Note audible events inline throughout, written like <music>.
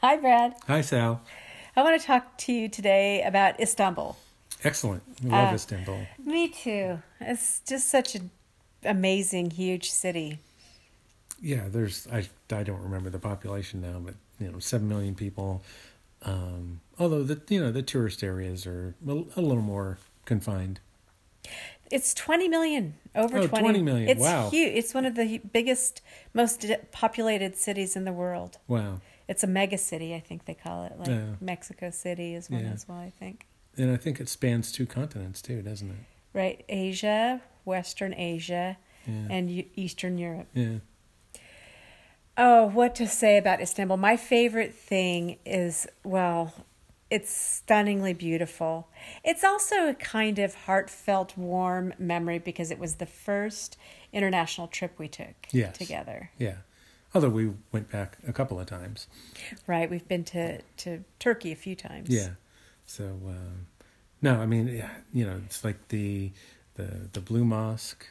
Hi, Brad. Hi, Sal. I want to talk to you today about Istanbul. Excellent. I love Uh, Istanbul. Me too. It's just such an amazing, huge city. Yeah, there's I I don't remember the population now, but you know, seven million people. Um, although the you know the tourist areas are a, a little more confined. It's 20 million, over Oh, 20. 20 million. It's Wow. huge. It's one of the biggest, most populated cities in the world. Wow. It's a mega city, I think they call it. Like Yeah. Mexico City is one Yeah. as well, I think. And I think it spans two continents too, doesn't it? Right? Asia, Western Asia, Yeah. and Eastern Europe. yeah. Oh, what to say about Istanbul? My favorite thing is, well, it's stunningly beautiful. It's also a kind of heartfelt, warm memory because it was the first international trip we took Yes. together. Yeah. Although we went back a couple of times. Right? We've been to, to Turkey a few times. Yeah. So um, no, I mean, yeah, you know, it's like the the the Blue Mosque,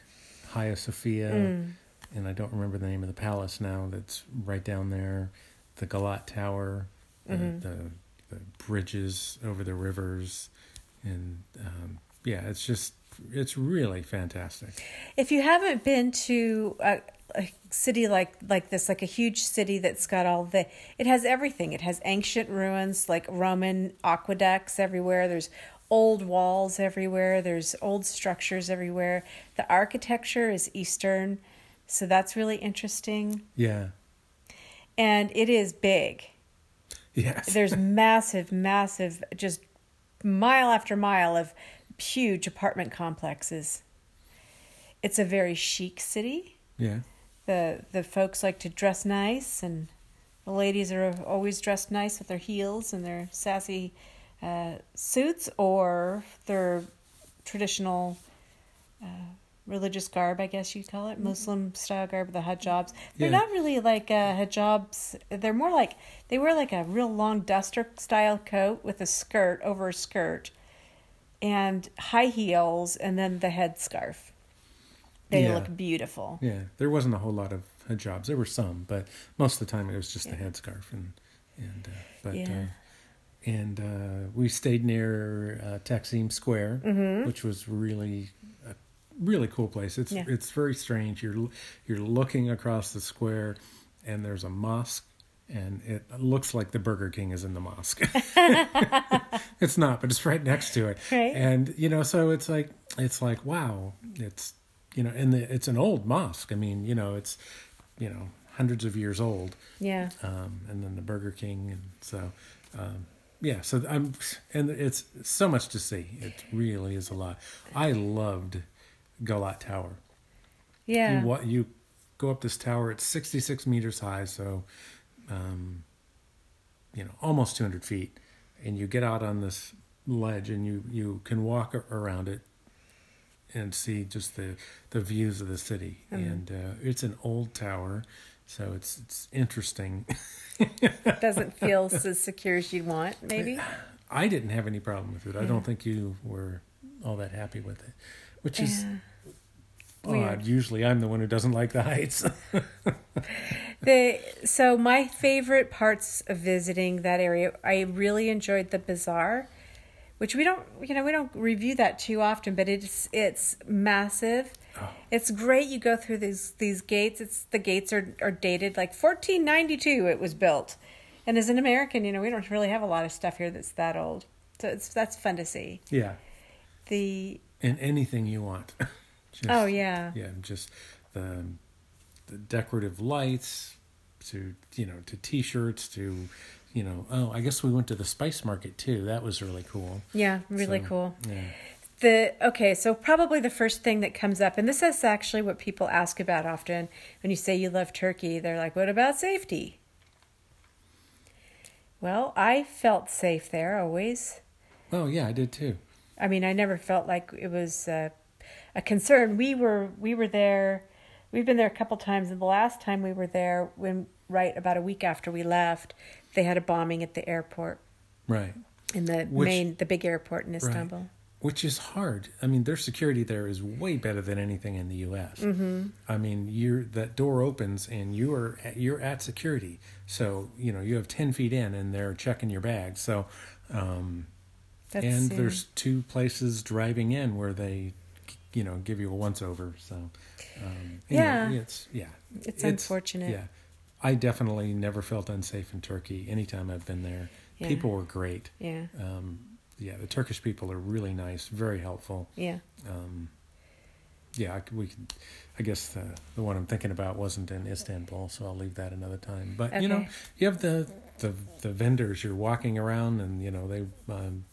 Hagia Sophia, Mm. and I don't remember the name of the palace now. That's right down there. The Galata Tower, the Mhm. the, the bridges over the rivers, and um, yeah, it's just it's really fantastic. If you haven't been to a, a city like like this, like a huge city that's got all the, it has everything. It has ancient ruins like Roman aqueducts everywhere. There's old walls everywhere. There's old structures everywhere. The architecture is Eastern, so that's really interesting. Yeah. And it is big. Yes. <laughs> There's massive, massive, just mile after mile of huge apartment complexes. It's a very chic city. yeah. The the folks like to dress nice, and the ladies are always dressed nice with their heels and their sassy uh, suits or their traditional uh, religious garb, I guess you'd call it, Muslim style garb, the hijabs. They're Yeah. not really like uh, hijabs. They're more like they wear like a real long duster style coat with a skirt over a skirt, and high heels, and then the headscarf. They Yeah. look beautiful. Yeah, there wasn't a whole lot of hijabs. There were some, but most of the time it was just the headscarf and and uh, but Yeah. uh, and uh, we stayed near uh, Taksim Square, which was really a really cool place. It's Mm-hmm. Yeah. it's very strange. You're you're looking across the square, and there's a mosque. And it looks like the Burger King is in the mosque. <laughs> it's not, but it's right next to it. Right. And you know, so it's like it's like wow, it's you know, and the, it's an old mosque. I mean, you know, it's you know hundreds of years old. Yeah. Um, and then the Burger King, and so um, yeah. So I'm, and it's so much to see. It really is a lot. I loved Galata Tower. Yeah. You, wa- you go up this tower. It's 66 meters high, so um, you know almost 200 feet, and you get out on this ledge, and you you can walk around it and see just the the views of the city. And uh, it's an old tower, so it's it's interesting. <laughs> Doesn't feel as secure as you'd want, maybe. I didn't have any problem with it. I don't think you were all that happy with it, which is Yeah. odd. Usually, I'm the one who doesn't like the heights. <laughs> The so my favorite parts of visiting that area, I really enjoyed the bazaar, which we don't, you know, we don't review that too often, but it's it's massive. Oh. It's great. You go through these these gates. It's the gates are are dated like 1492. It was built, and as an American, you know, we don't really have a lot of stuff here that's that old. So it's that's fun to see. yeah, The and anything you want. <laughs> Just, oh yeah, yeah, just the the decorative lights to you know to T-shirts to you know oh I guess we went to the spice market too. That was really cool. yeah, really So, cool. Yeah. The okay, so probably the first thing that comes up, and this is actually what people ask about often when you say you love Turkey. They're like, "What about safety?" Well, I felt safe there always. Oh yeah, I did too. I mean, I never felt like it was uh, a concern. We were we were there. We've been there a couple times, and the last time we were there, when right about a week after we left, they had a bombing at the airport Right. in the Which- main the big airport in Istanbul. which is hard. I mean, their security there is way better than anything in the U.S. Mm-hmm. I mean, you're that door opens and you are at, you're at security, so you know you have ten feet in and they're checking your bag. So, um, That's, and yeah. there's two places driving in where they, you know, give you a once over. So, um, Yeah. it's yeah, It's unfortunate. Yeah, I definitely never felt unsafe in Turkey. Anytime I've been there, Yeah. people were great. Yeah. Um, yeah, the Turkish people are really nice, very helpful. Yeah. Um, yeah, we could. I guess the the one I'm thinking about wasn't in Istanbul, so I'll leave that another time. But you know, you have the the the vendors. You're walking around, and you know they um,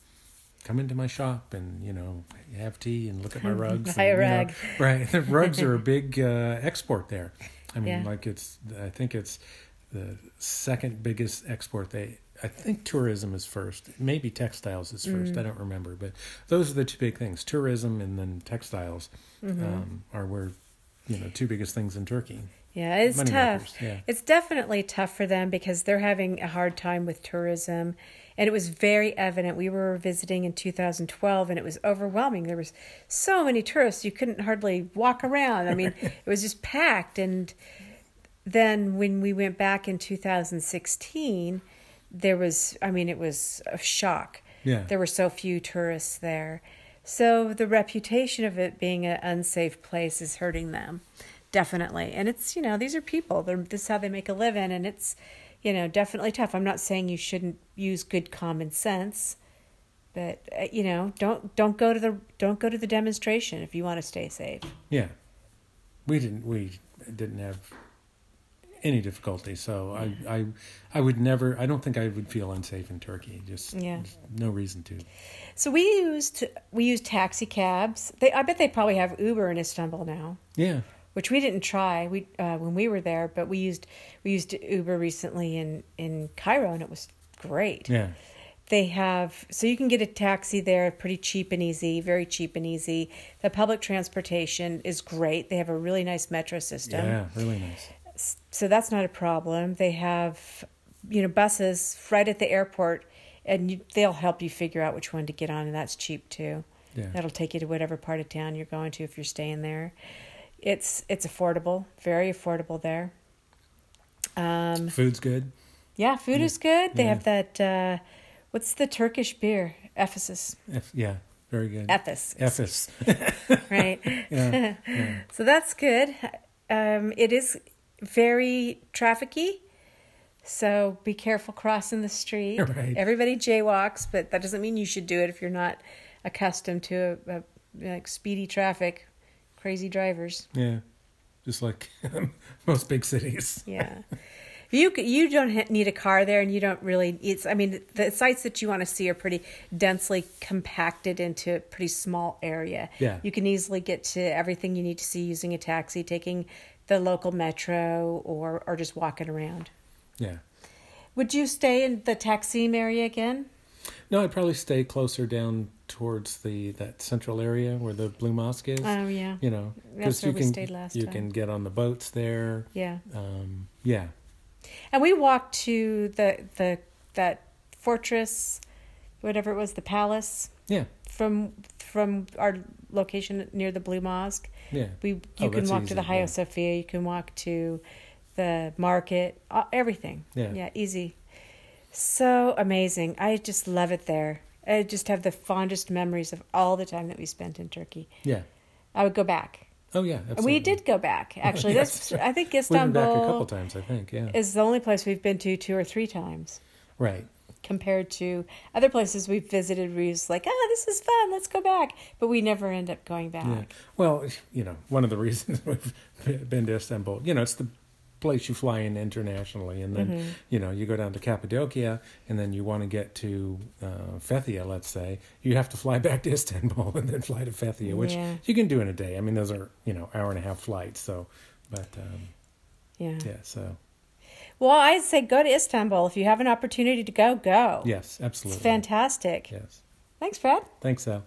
come into my shop, and you know have tea and look at my rugs. Buy and, a you know, rug. right? <laughs> The rugs are a <laughs> big uh, export there. I mean, Yeah. like it's. I think it's the second biggest export. They. I think tourism is first. Maybe textiles is first. Mm. I don't remember, but those are the two big things: tourism and then textiles Mm-hmm. um, are where you know two biggest things in Turkey. Yeah, it's Money tough. yeah. It's definitely tough for them because they're having a hard time with tourism. And it was very evident. We were visiting in 2012 and it was overwhelming. There was so many tourists you couldn't hardly walk around. I mean, <laughs> it was just packed and then when we went back in 2016, there was I mean, it was a shock. Yeah. There were so few tourists there. So the reputation of it being an unsafe place is hurting them, definitely. And it's you know these are people. They're, this is how they make a living, and it's you know definitely tough. I'm not saying you shouldn't use good common sense, but uh, you know don't don't go to the don't go to the demonstration if you want to stay safe. Yeah, we didn't. We didn't have any difficulty. So I, I, I would never. I don't think I would feel unsafe in Turkey. Just Yeah. no reason to. So we used we used taxi cabs. They I bet they probably have Uber in Istanbul now. Yeah, which we didn't try we uh, when we were there, but we used we used Uber recently in in Cairo and it was great. yeah, They have so you can get a taxi there pretty cheap and easy, very cheap and easy. The public transportation is great. They have a really nice metro system. yeah. Really nice. So that's not a problem. They have you know buses right at the airport and you, they'll help you figure out which one to get on and that's cheap too. Yeah, That'll take you to whatever part of town you're going to if you're staying there. It's it's affordable, very affordable there. Um, food's good. yeah, food is good. They Yeah. have that. Uh, what's the Turkish beer? Ephesus. F, yeah, very good. Efes. Efes. <laughs> right. <laughs> yeah, yeah. <laughs> So that's good. Um, it is very trafficy. So be careful crossing the street. Right. Everybody jaywalks, but that doesn't mean you should do it if you're not accustomed to a, a like speedy traffic, crazy drivers. yeah. Just like <laughs> most big cities. Yeah. You you don't need a car there, and you don't really. It's I mean the sites that you want to see are pretty densely compacted into a pretty small area. Yeah. You can easily get to everything you need to see using a taxi, taking the local metro, or or just walking around. Yeah. Would you stay in the Taksim area again? No, I'd probably stay closer down towards the that central area where the Blue Mosque is. Oh yeah, you know, because you we can stayed last you time. can get on the boats there. yeah. Um, yeah, And we walked to the the that fortress, whatever it was, the palace yeah, from from our location near the Blue Mosque. yeah. We you Oh, can walk to the easy, Hagia yeah. Sophia. You can walk to the market. Everything. Yeah. Yeah. Easy. So amazing. I just love it there. I just have the fondest memories of all the time that we spent in Turkey. Yeah. I would go back. Oh yeah. Absolutely. we did go back. Actually, Yes. that's I think We've been back a couple times, I think. Yeah. is the only place we've been to two or three times right. compared to other places we've visited where it's like, ah, this is fun, let's go back. But we never end up going back. Yeah. Well, you know, one of the <laughs> reasons we've been to Istanbul, you know, it's the place you fly in internationally, and then Mm-hmm. you know you go down to Cappadocia, and then you want to get to uh, Fethiye, let's say, you have to fly <laughs> back to Istanbul and then fly to Fethiye, which Yeah. you can do in a day. I mean, those are you know hour and a half flights, so. But um, yeah. yeah, so Well, I'd say go to Istanbul. If you have an opportunity to go, go. yes, absolutely. It's fantastic. Yes. Thanks, Fred. Thanks, Al.